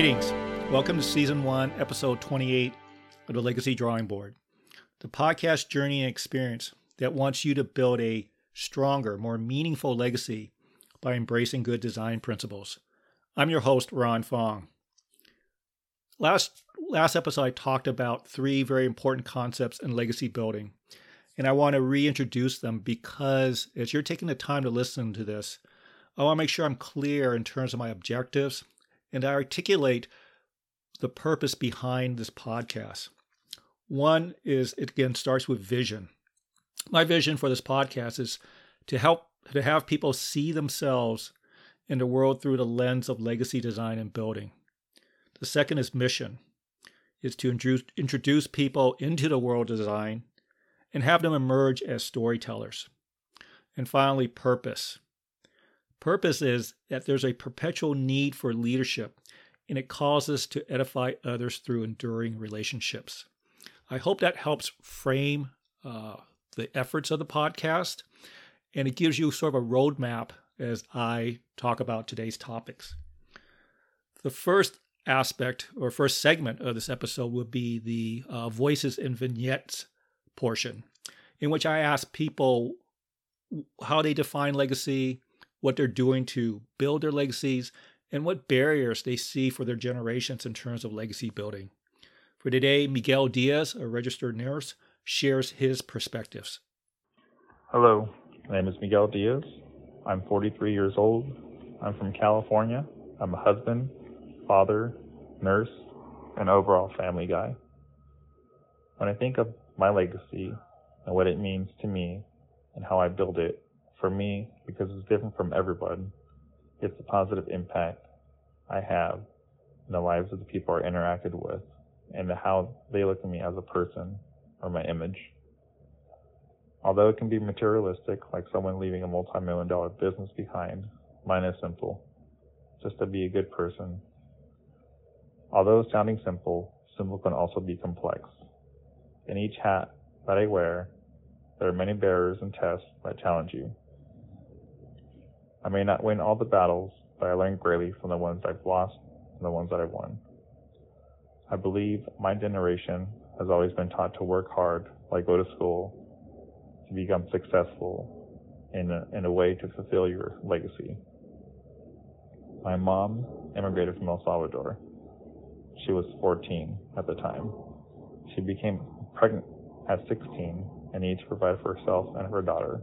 Greetings. Welcome to Season 1, Episode 28 of the Legacy Drawing Board, the podcast journey and experience that wants you to build a stronger, more meaningful legacy by embracing good design principles. I'm your host, Ron Fong. Last, last episode, I talked about three very important concepts in legacy building, and I want to reintroduce them because as you're taking the time to listen to this, I want to make sure I'm clear in terms of my objectives and I articulate the purpose behind this podcast. One is it again starts with vision. My vision for this podcast is to help to have people see themselves in the world through the lens of legacy design and building. The second is mission. Is to introduce people into the world of design and have them emerge as storytellers. And finally, purpose Purpose is that there's a perpetual need for leadership, and it calls us to edify others through enduring relationships. I hope that helps frame uh, the efforts of the podcast, and it gives you sort of a roadmap as I talk about today's topics. The first aspect or first segment of this episode would be the uh, voices and vignettes portion, in which I ask people how they define legacy, what they're doing to build their legacies, and what barriers they see for their generations in terms of legacy building. For today, Miguel Diaz, a registered nurse, shares his perspectives. Hello, my name is Miguel Diaz. I'm 43 years old. I'm from California. I'm a husband, father, nurse, and overall family guy. When I think of my legacy and what it means to me and how I build it, for me, because it's different from everyone, it's the positive impact I have in the lives of the people I interacted with and how they look at me as a person or my image. Although it can be materialistic, like someone leaving a multi-million dollar business behind, mine is simple. Just to be a good person. Although sounding simple, simple can also be complex. In each hat that I wear, there are many barriers and tests that challenge you. I may not win all the battles, but I learn greatly from the ones I've lost and the ones that I've won. I believe my generation has always been taught to work hard, like go to school, to become successful in a, in a way to fulfill your legacy. My mom immigrated from El Salvador. She was 14 at the time. She became pregnant at 16 and needed to provide for herself and her daughter.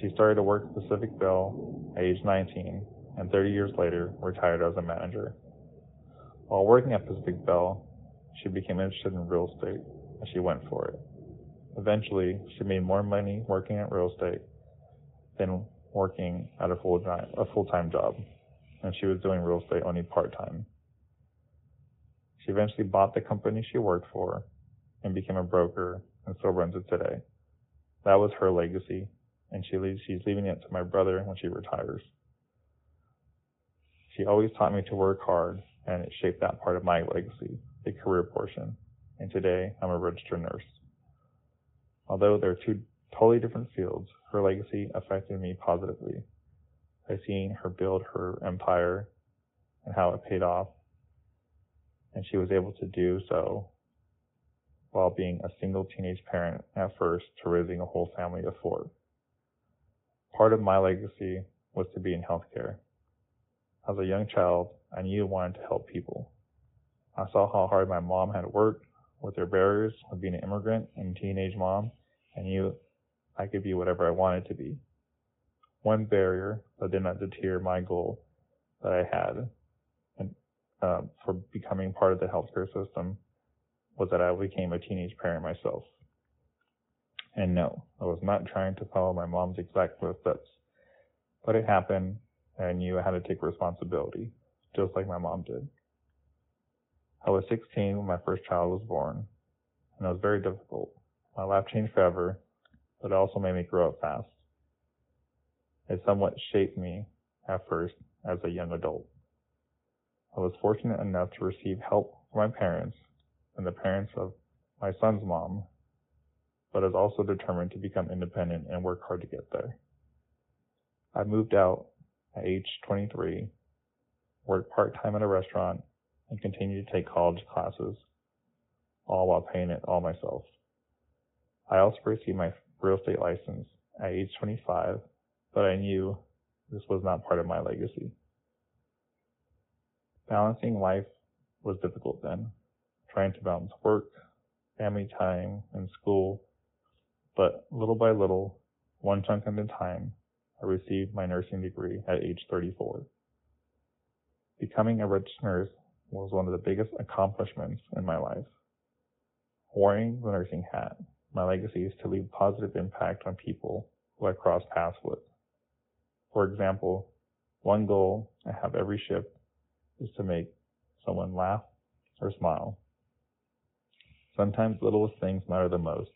She started to work at Pacific Bell at age 19 and 30 years later retired as a manager. While working at Pacific Bell, she became interested in real estate and she went for it. Eventually, she made more money working at real estate than working at a full a full-time job, and she was doing real estate only part-time. She eventually bought the company she worked for and became a broker and still runs it today. That was her legacy and she leaves, she's leaving it to my brother when she retires. She always taught me to work hard, and it shaped that part of my legacy, the career portion. And today, I'm a registered nurse. Although they're two totally different fields, her legacy affected me positively by seeing her build her empire and how it paid off. And she was able to do so while being a single teenage parent at first to raising a whole family of four. Part of my legacy was to be in healthcare. As a young child, I knew I wanted to help people. I saw how hard my mom had worked with her barriers of being an immigrant and teenage mom, and knew I could be whatever I wanted to be. One barrier that did not deter my goal that I had and, uh, for becoming part of the healthcare system was that I became a teenage parent myself. And no, I was not trying to follow my mom's exact footsteps. But it happened, and I knew I had to take responsibility, just like my mom did. I was 16 when my first child was born, and it was very difficult. My life changed forever, but it also made me grow up fast. It somewhat shaped me at first as a young adult. I was fortunate enough to receive help from my parents and the parents of my son's mom but is also determined to become independent and work hard to get there. I moved out at age 23, worked part time at a restaurant, and continued to take college classes, all while paying it all myself. I also received my real estate license at age 25, but I knew this was not part of my legacy. Balancing life was difficult then, trying to balance work, family time, and school, but little by little, one chunk at a time, I received my nursing degree at age 34. Becoming a registered nurse was one of the biggest accomplishments in my life. Wearing the nursing hat, my legacy is to leave positive impact on people who I cross paths with. For example, one goal I have every shift is to make someone laugh or smile. Sometimes littlest things matter the most.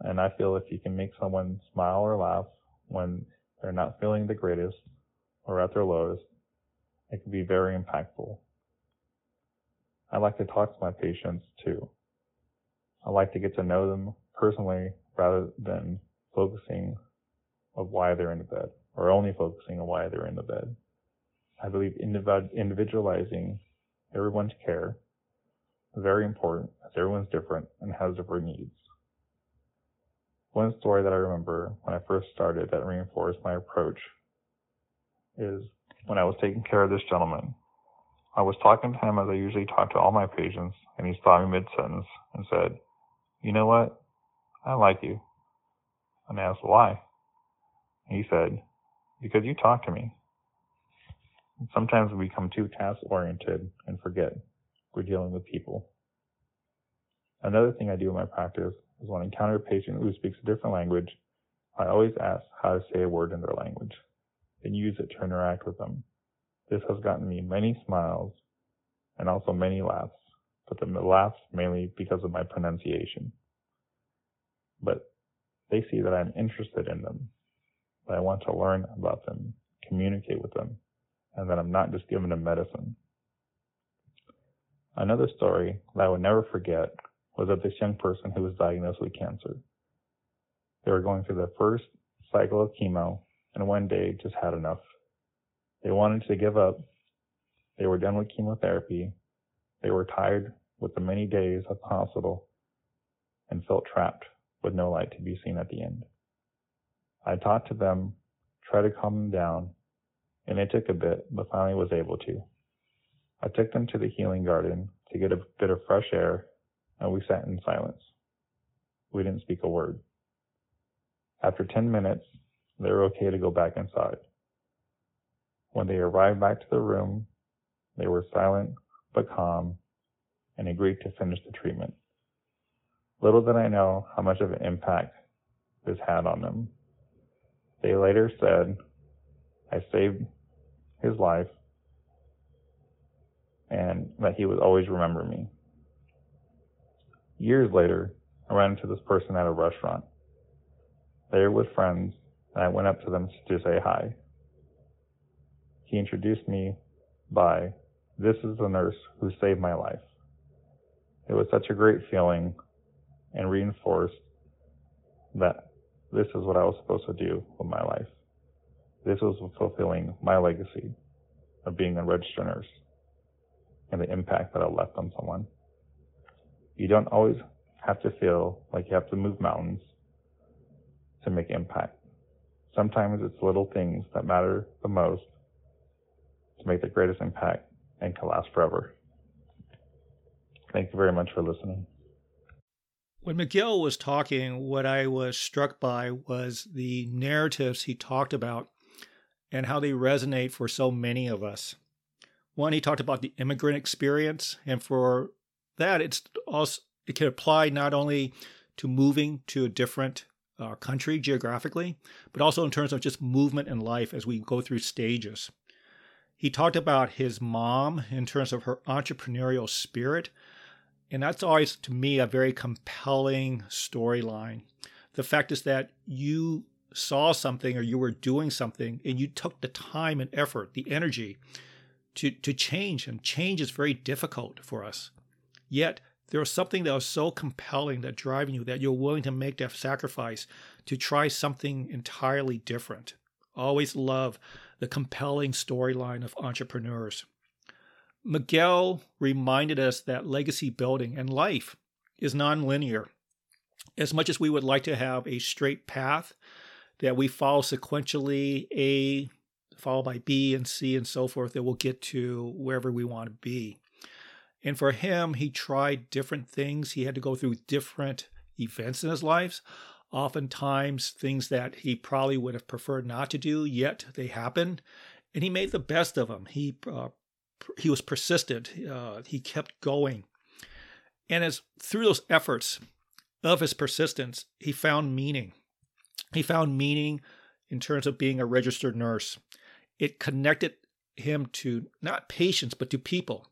And I feel if you can make someone smile or laugh when they're not feeling the greatest or at their lowest, it can be very impactful. I like to talk to my patients too. I like to get to know them personally rather than focusing of why they're in the bed or only focusing on why they're in the bed. I believe individualizing everyone's care is very important as everyone's different and has different needs. One story that I remember when I first started that reinforced my approach is when I was taking care of this gentleman. I was talking to him as I usually talk to all my patients, and he stopped me mid sentence and said, You know what? I like you. And I asked why. He said, Because you talk to me. Sometimes we become too task oriented and forget we're dealing with people. Another thing I do in my practice is when I encounter a patient who speaks a different language, I always ask how to say a word in their language and use it to interact with them. This has gotten me many smiles and also many laughs, but the laughs mainly because of my pronunciation. But they see that I'm interested in them, that I want to learn about them, communicate with them, and that I'm not just giving them medicine. Another story that I would never forget was of this young person who was diagnosed with cancer. They were going through the first cycle of chemo and one day just had enough. They wanted to give up. They were done with chemotherapy. They were tired with the many days at the hospital and felt trapped with no light to be seen at the end. I talked to them, tried to calm them down, and it took a bit, but finally was able to. I took them to the healing garden to get a bit of fresh air, and we sat in silence. We didn't speak a word. After 10 minutes, they were okay to go back inside. When they arrived back to the room, they were silent but calm and agreed to finish the treatment. Little did I know how much of an impact this had on them. They later said, I saved his life and that he would always remember me. Years later, I ran into this person at a restaurant. They were with friends, and I went up to them to say hi. He introduced me by, This is the nurse who saved my life. It was such a great feeling and reinforced that this is what I was supposed to do with my life. This was fulfilling my legacy of being a registered nurse and the impact that I left on someone. You don't always have to feel like you have to move mountains to make impact. Sometimes it's little things that matter the most to make the greatest impact and can last forever. Thank you very much for listening. When Miguel was talking, what I was struck by was the narratives he talked about and how they resonate for so many of us. One, he talked about the immigrant experience, and for that, it's also it can apply not only to moving to a different uh, country geographically, but also in terms of just movement in life as we go through stages. He talked about his mom in terms of her entrepreneurial spirit and that's always, to me, a very compelling storyline. The fact is that you saw something or you were doing something and you took the time and effort, the energy to, to change. And change is very difficult for us. Yet there's something that was so compelling that driving you that you're willing to make that sacrifice to try something entirely different. Always love the compelling storyline of entrepreneurs. Miguel reminded us that legacy building and life is nonlinear. As much as we would like to have a straight path that we follow sequentially, A followed by B and C and so forth, that we'll get to wherever we want to be. And for him, he tried different things. He had to go through different events in his life, oftentimes things that he probably would have preferred not to do, yet they happened. And he made the best of them. He uh, he was persistent. Uh, he kept going, and as through those efforts of his persistence, he found meaning. He found meaning in terms of being a registered nurse. It connected him to not patients, but to people.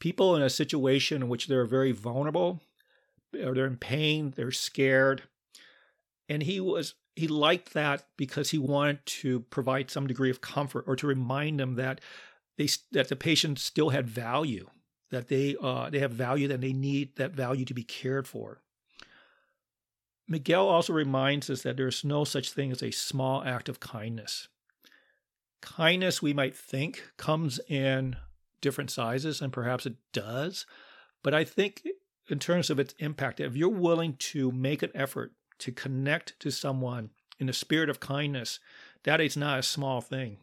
People in a situation in which they're very vulnerable, or they're in pain, they're scared. And he was he liked that because he wanted to provide some degree of comfort or to remind them that they that the patient still had value, that they uh, they have value, that they need that value to be cared for. Miguel also reminds us that there's no such thing as a small act of kindness. Kindness, we might think, comes in different sizes, and perhaps it does. But I think, in terms of its impact, if you're willing to make an effort to connect to someone in the spirit of kindness, that is not a small thing.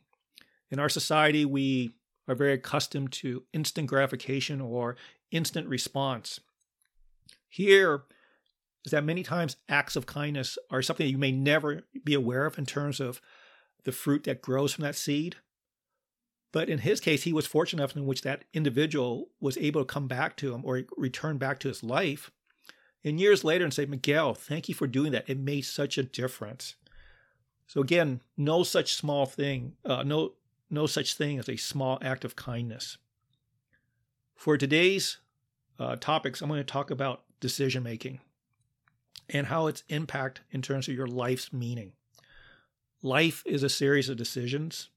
In our society, we are very accustomed to instant gratification or instant response. Here is that many times acts of kindness are something that you may never be aware of in terms of the fruit that grows from that seed. But in his case, he was fortunate enough in which that individual was able to come back to him or return back to his life. And years later, and say, Miguel, thank you for doing that. It made such a difference. So again, no such small thing, uh, no no such thing as a small act of kindness. For today's uh, topics, I'm going to talk about decision making and how its impact in terms of your life's meaning. Life is a series of decisions,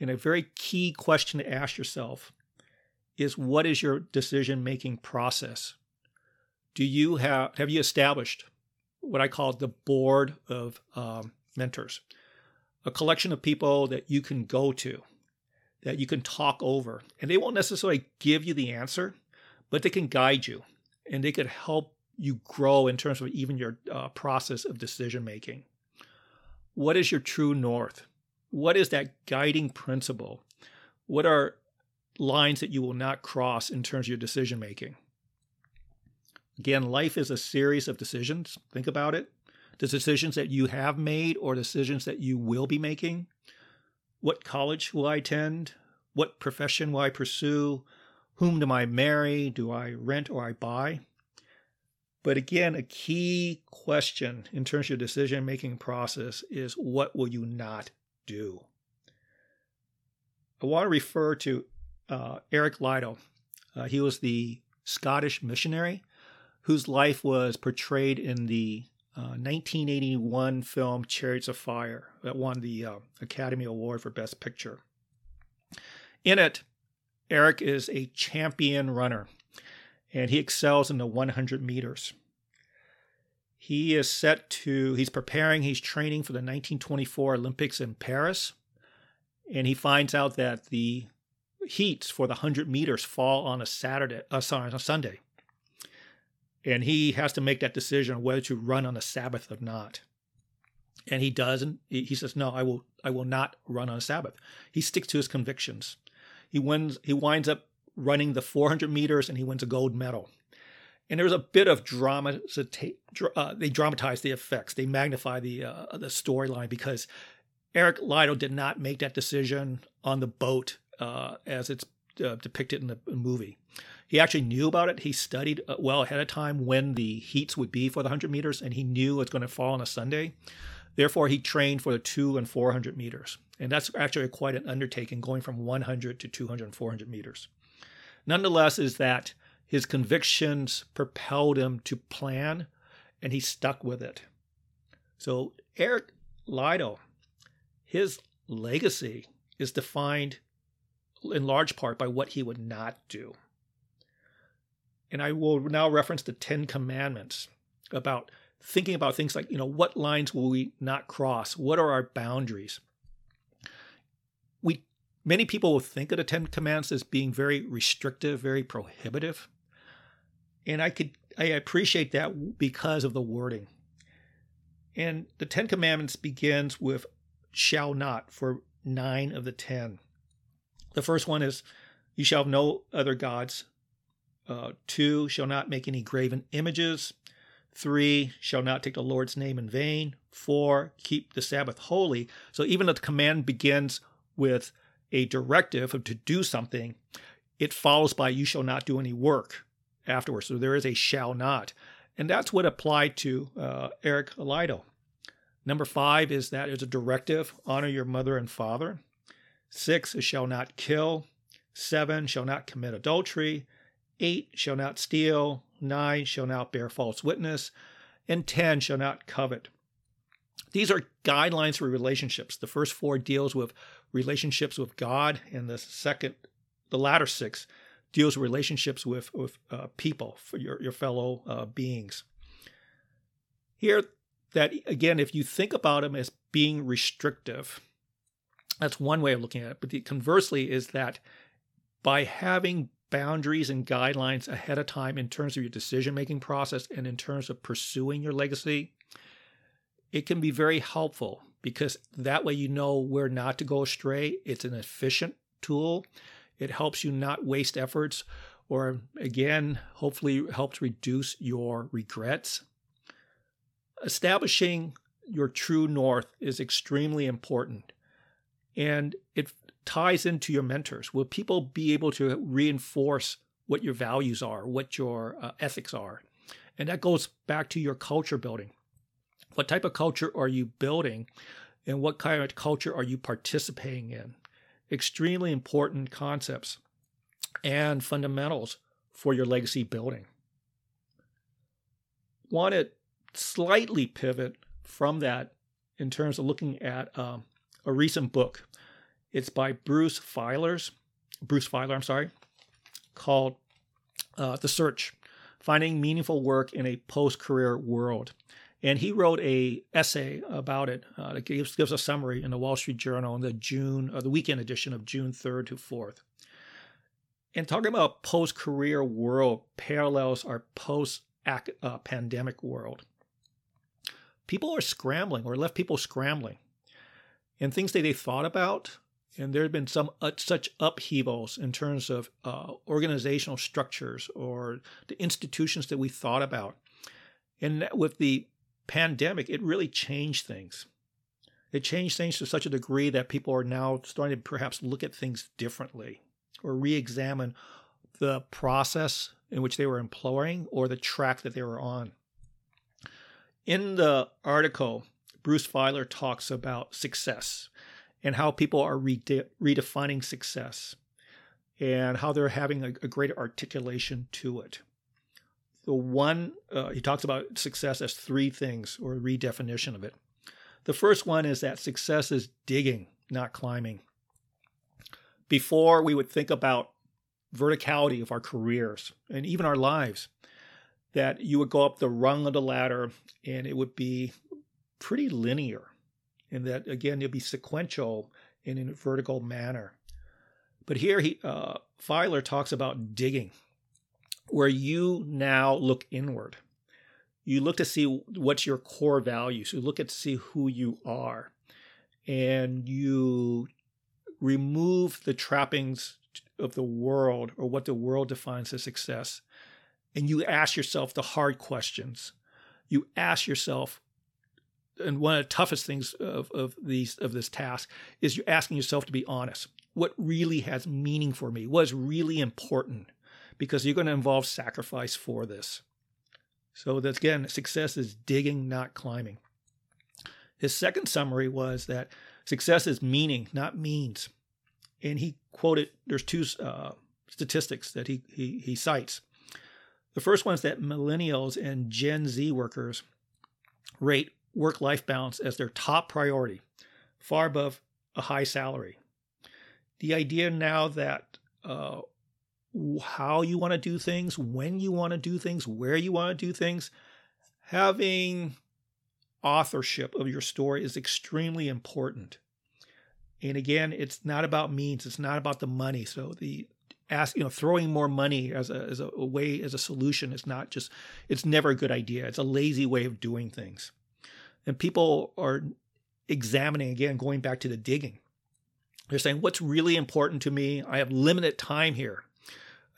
and a very key question to ask yourself is what is your decision making process? Do you have have you established what I call the board of um, mentors? a collection of people that you can go to, that you can talk over. And they won't necessarily give you the answer, but they can guide you and they could help you grow in terms of even your uh, process of decision making. What is your true north? What is that guiding principle? What are lines that you will not cross in terms of your decision making? Again, life is a series of decisions. Think about it the decisions that you have made or decisions that you will be making. What college will I attend? What profession will I pursue? Whom do I marry? Do I rent or I buy? But again, a key question in terms of your decision making process is what will you not do? I want to refer to uh, Eric Liddell. Uh, he was the Scottish missionary whose life was portrayed in the 1981 uh, film Chariots of Fire that won the uh, Academy Award for Best Picture. In it, Eric is a champion runner and he excels in the 100 meters. He is set to, he's preparing, he's training for the 1924 Olympics in Paris. And he finds out that the heats for the 100 meters fall on a Saturday, uh, sorry, on a Sunday and he has to make that decision on whether to run on the Sabbath or not. And he doesn't. He says, "No, I will. I will not run on a Sabbath." He sticks to his convictions. He wins. He winds up running the 400 meters, and he wins a gold medal. And there's a bit of drama. Uh, they dramatized the effects. They magnify the uh, the storyline because Eric Liddell did not make that decision on the boat uh, as it's uh, depicted in the movie. He actually knew about it. He studied uh, well ahead of time when the heats would be for the 100 meters, and he knew it's going to fall on a Sunday. Therefore, he trained for the two and 400 meters. And that's actually quite an undertaking going from 100 to 200 and 400 meters. Nonetheless, is that his convictions propelled him to plan, and he stuck with it. So, Eric Liddell, his legacy is defined in large part by what he would not do. And I will now reference the Ten Commandments about thinking about things like, you know, what lines will we not cross? What are our boundaries? We Many people will think of the Ten Commandments as being very restrictive, very prohibitive. And I could I appreciate that because of the wording. And the Ten Commandments begins with shall not for nine of the ten. The first one is you shall have no other gods. Uh, two, shall not make any graven images. Three, shall not take the Lord's name in vain. Four, keep the Sabbath holy. So even though the command begins with a directive to do something, it follows by you shall not do any work afterwards. So there is a shall not. And that's what applied to uh, Eric Liddell. Number five is that is a directive honor your mother and father. Six is shall not kill. Seven shall not commit adultery. Eight shall not steal. Nine shall not bear false witness. And ten shall not covet. These are guidelines for relationships. The first four deals with relationships with God, and the second, the latter six, deals with relationships with with uh, people, for your your fellow uh, beings. Here, that again, if you think about them as being restrictive, that's one way of looking at it. But the, conversely, is that by having boundaries and guidelines ahead of time in terms of your decision making process and in terms of pursuing your legacy, it can be very helpful because that way you know where not to go astray. It's an efficient tool. It helps you not waste efforts, or again, hopefully helps reduce your regrets. Establishing your true north is extremely important. And it ties into your mentors. Will people be able to reinforce what your values are, what your uh, ethics are? And that goes back to your culture building. What type of culture are you building and what kind of culture are you participating in? Extremely important concepts and fundamentals for your legacy building. Want to slightly pivot from that in terms of looking at um, a recent book. It's by Bruce Feilers, Bruce Feiler, I'm sorry, called uh, The Search: Finding Meaningful Work in a Post-Career World and he wrote a essay about it uh, that gives, gives a summary in the Wall Street Journal in the June or the weekend edition of June 3rd to 4th. And talking about post-career world parallels our post-pandemic uh, world. People are scrambling, or left people scrambling, and things that they thought about. And there have been some uh, such upheavals in terms of uh, organizational structures or the institutions that we thought about. And with the pandemic, it really changed things. It changed things to such a degree that people are now starting to perhaps look at things differently or re examine the process in which they were employing or the track that they were on. In the article, Bruce Feiler talks about success and how people are rede- redefining success and how they're having a, a greater articulation to it. The one, uh, he talks about success as three things or a redefinition of it. The first one is that success is digging, not climbing. Before we would think about verticality of our careers and even our lives, that you would go up the rung of the ladder and it would be pretty linear. And that, again, it'd be sequential in a vertical manner. But here he, uh, Feiler talks about digging where you now look inward. You look to see what's your core values. You look at to see who you are. And you remove the trappings of the world or what the world defines as success. And you ask yourself the hard questions. You ask yourself, and one of the toughest things of, of these of this task is you're asking yourself to be honest. What really has meaning for me? What is really important? Because you're going to involve sacrifice for this. So that again, success is digging, not climbing. His second summary was that success is meaning, not means. And he quoted there's two uh, statistics that he, he he cites. The first one is that millennials and Gen Z workers rate work-life balance as their top priority, far above a high salary. The idea now that uh, how you want to do things, when you want to do things, where you want to do things. Having authorship of your story is extremely important. And again, it's not about means. It's not about the money. So the ask, you know, throwing more money as a as a way as a solution is not just. It's never a good idea. It's a lazy way of doing things. And people are examining again, going back to the digging. They're saying, what's really important to me? I have limited time here.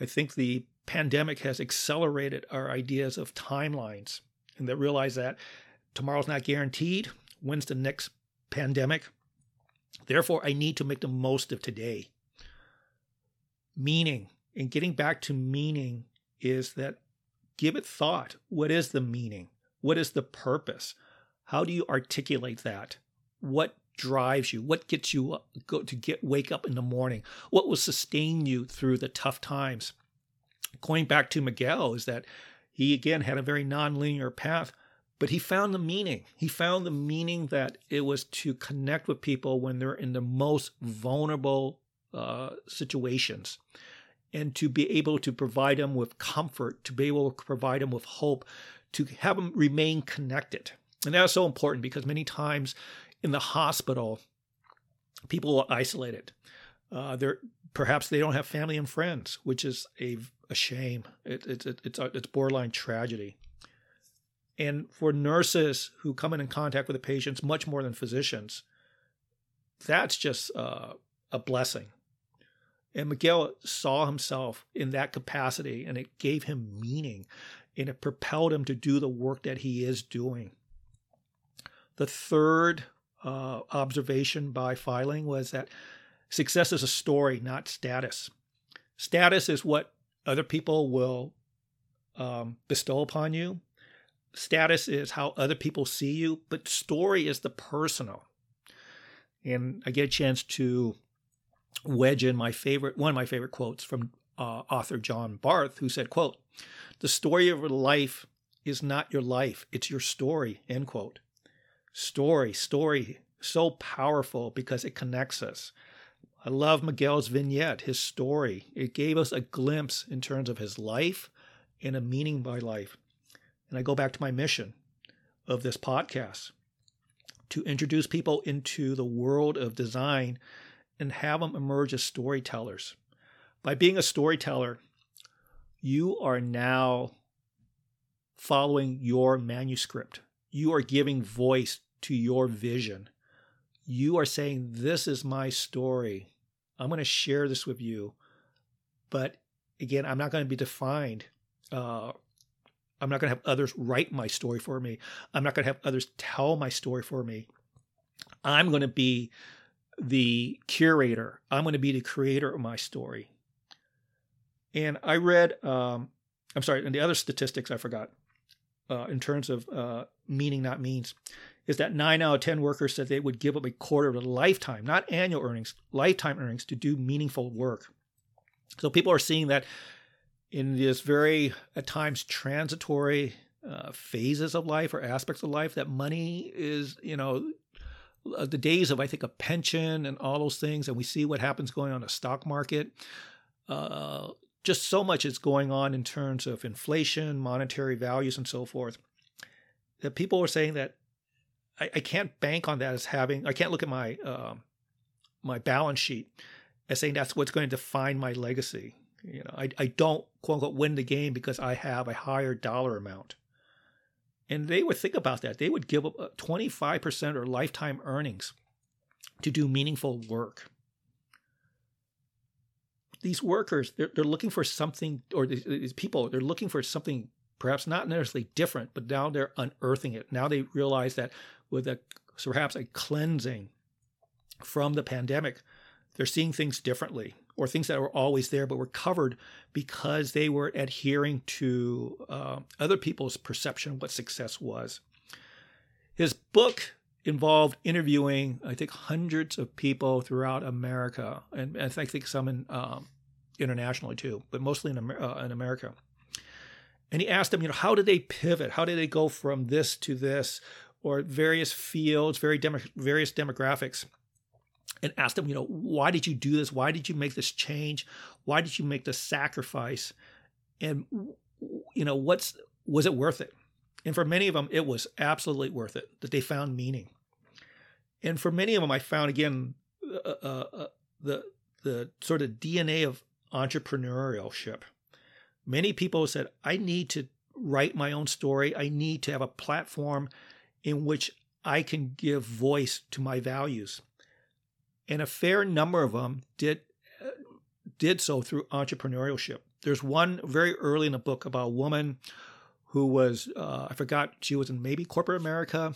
I think the pandemic has accelerated our ideas of timelines and that realize that tomorrow's not guaranteed. When's the next pandemic? Therefore, I need to make the most of today. Meaning, and getting back to meaning is that give it thought. What is the meaning? What is the purpose? How do you articulate that? What drives you? What gets you go to get wake up in the morning? What will sustain you through the tough times? Going back to Miguel is that he again had a very nonlinear path, but he found the meaning. He found the meaning that it was to connect with people when they're in the most vulnerable uh, situations and to be able to provide them with comfort, to be able to provide them with hope, to have them remain connected. And that's so important because many times in the hospital, people are isolated. Uh, they're perhaps they don't have family and friends, which is a, a shame. It, it, it, it's it's borderline tragedy. And for nurses who come in, in contact with the patients, much more than physicians, that's just uh, a blessing. And Miguel saw himself in that capacity, and it gave him meaning, and it propelled him to do the work that he is doing. The third uh, observation by Feiler was that success is a story, not status. Status is what other people will um, bestow upon you. Status is how other people see you, but story is the personal. And I get a chance to wedge in my favorite, one of my favorite quotes from uh, author John Barth, who said, "quote The story of your life is not your life; it's your story." End quote story, story, so powerful because it connects us. I love Miguel's vignette, his story. It gave us a glimpse in terms of his life and a meaning by life. And I go back to my mission of this podcast to introduce people into the world of design and have them emerge as storytellers. By being a storyteller, you are now following your manuscript you are giving voice to your vision. You are saying, This is my story. I'm going to share this with you. But again, I'm not going to be defined. Uh, I'm not going to have others write my story for me. I'm not going to have others tell my story for me. I'm going to be the curator. I'm going to be the creator of my story. And I read, um, I'm sorry, and the other statistics I forgot uh, in terms of uh, meaning, not means, is that nine out of 10 workers said they would give up a quarter of a lifetime, not annual earnings, lifetime earnings to do meaningful work. So people are seeing that in this very, at times, transitory uh, phases of life or aspects of life, that money is, you know, uh, the days of, I think, a pension and all those things, and we see what happens going on in the stock market. Uh, just so much is going on in terms of inflation, monetary values, and so forth. That people are saying that I, I can't bank on that as having. I can't look at my uh, my balance sheet as saying that's what's going to define my legacy. You know, I, I don't quote unquote win the game because I have a higher dollar amount. And they would think about that. They would give up 25% or lifetime earnings to do meaningful work these workers they're, they're looking for something or these, these people they're looking for something perhaps not necessarily different but now they're unearthing it now they realize that with a perhaps a cleansing from the pandemic they're seeing things differently or things that were always there but were covered because they were adhering to uh, other people's perception of what success was his book involved interviewing, I think, hundreds of people throughout America, and I think some in, um, internationally too, but mostly in, uh, in America. And he asked them, you know, how did they pivot? How did they go from this to this, or various fields, very various demographics? And asked them, you know, why did you do this? Why did you make this change? Why did you make this sacrifice? And you know, what's was it worth it? And for many of them, it was absolutely worth it that they found meaning. And for many of them, I found again uh, uh, uh the the sort of DNA of entrepreneurship. Many people said, I need to write my own story. I need to have a platform in which I can give voice to my values. And a fair number of them did uh, did so through entrepreneurship. There's one very early in the book about a woman who was uh, I forgot she was in maybe corporate America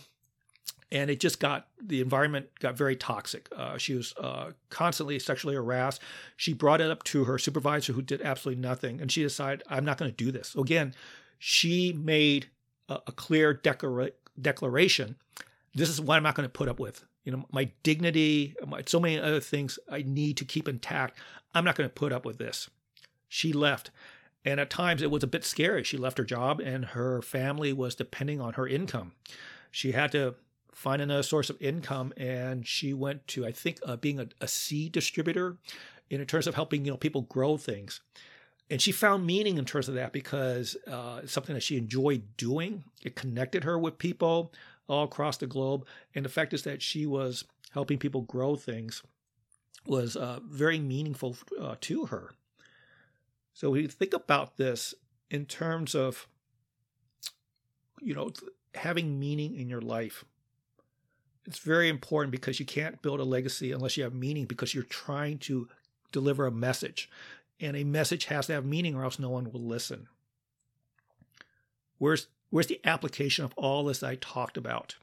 and it just got the environment got very toxic. Uh, she was uh, constantly sexually harassed. She brought it up to her supervisor, who did absolutely nothing, and she decided, "I'm not going to do this." So again, she made a, a clear declara- declaration: "This is what I'm not going to put up with. You know, my dignity, my, so many other things I need to keep intact. I'm not going to put up with this." She left. And at times it was a bit scary. She left her job and her family was depending on her income. She had to find another source of income, and she went to I think uh, being a, a seed distributor in terms of helping you know people grow things. And she found meaning in terms of that because uh, it's something that she enjoyed doing. It connected her with people all across the globe. And the fact is that she was helping people grow things was uh, very meaningful uh, to her. So we think about this in terms of, you know, having meaning in your life it's very important because you can't build a legacy unless you have meaning because you're trying to deliver a message. And a message has to have meaning or else no one will listen. Where's where's the application of all this I talked about?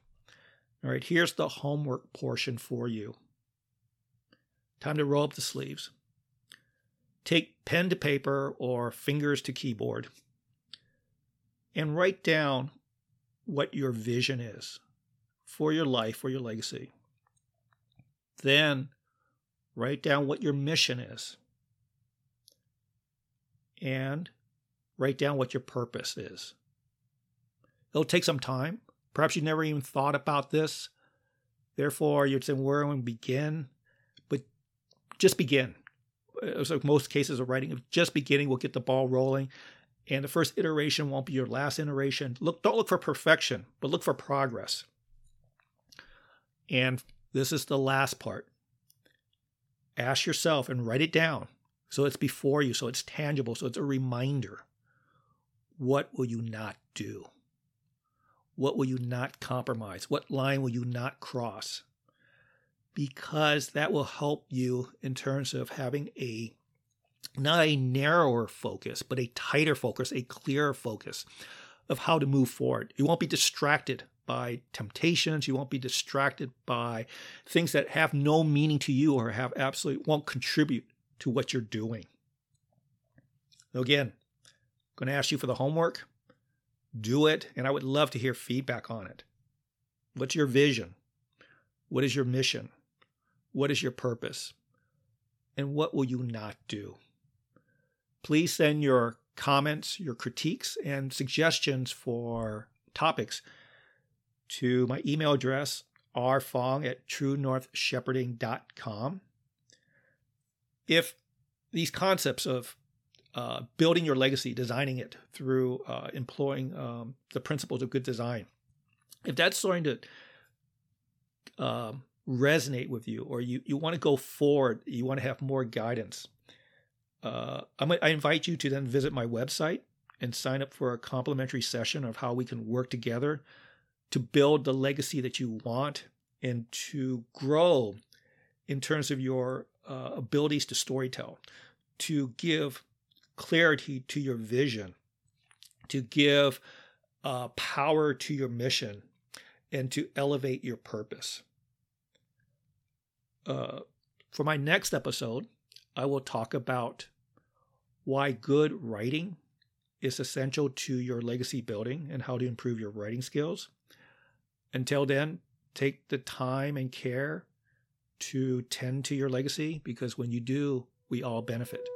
All right, here's the homework portion for you. Time to roll up the sleeves. Take pen to paper or fingers to keyboard and write down what your vision is for your life, for your legacy. Then write down what your mission is. And write down what your purpose is. It'll take some time. Perhaps you never even thought about this. Therefore, you'd say, where do we begin? But just begin. Like most cases of writing, just beginning will get the ball rolling. And the first iteration won't be your last iteration. Look, don't look for perfection, but look for progress. And this is the last part. Ask yourself and write it down so it's before you, so it's tangible, so it's a reminder. What will you not do? What will you not compromise? What line will you not cross? Because that will help you in terms of having a not a narrower focus, but a tighter focus, a clearer focus of how to move forward. You won't be distracted by temptations. You won't be distracted by things that have no meaning to you or have absolutely won't contribute to what you're doing. So again, I'm going to ask you for the homework. Do it, and I would love to hear feedback on it. What's your vision? What is your mission? What is your purpose? And what will you not do? Please send your comments, your critiques, and suggestions for topics to my email address, rfong at truenorthshepherding.com. If these concepts of uh, building your legacy, designing it through uh, employing um, the principles of good design, if that's starting to uh, resonate with you, or you, you want to go forward, you want to have more guidance, uh, I invite you to then visit my website and sign up for a complimentary session of how we can work together to build the legacy that you want and to grow in terms of your uh, abilities to storytell, to give clarity to your vision, to give uh, power to your mission, and to elevate your purpose. Uh, for my next episode, I will talk about why good writing is essential to your legacy building and how to improve your writing skills. Until then, take the time and care to tend to your legacy because when you do, we all benefit.